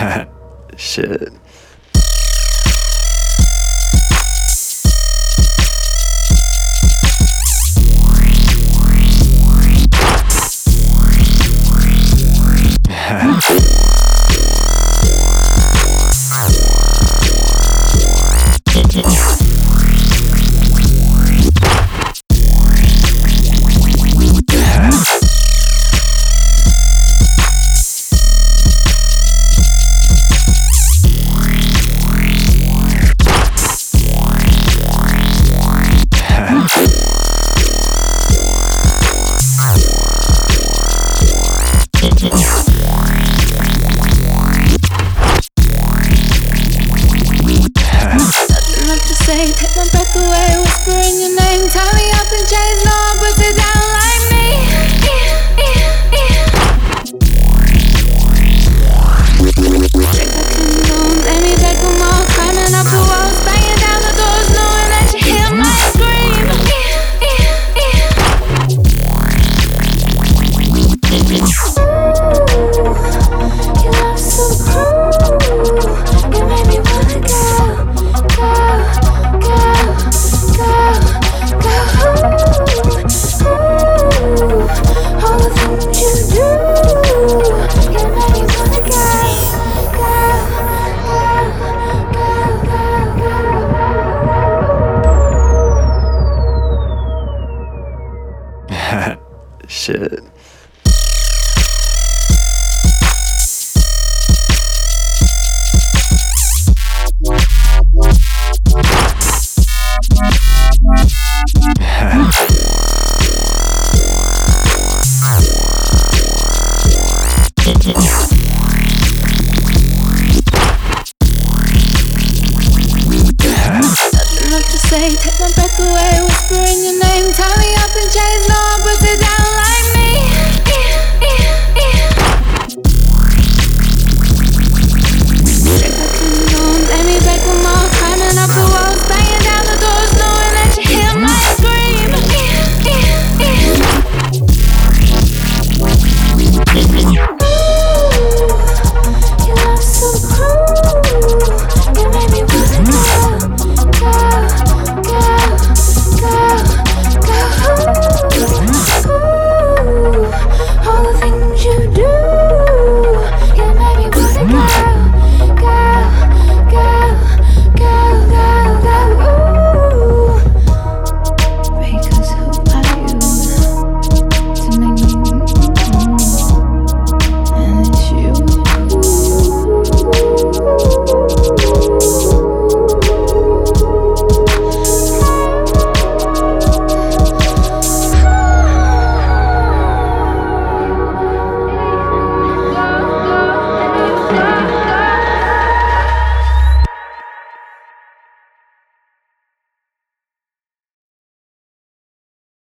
Shit. Yeah. away, whispering your name. Tie me up in chains. shit.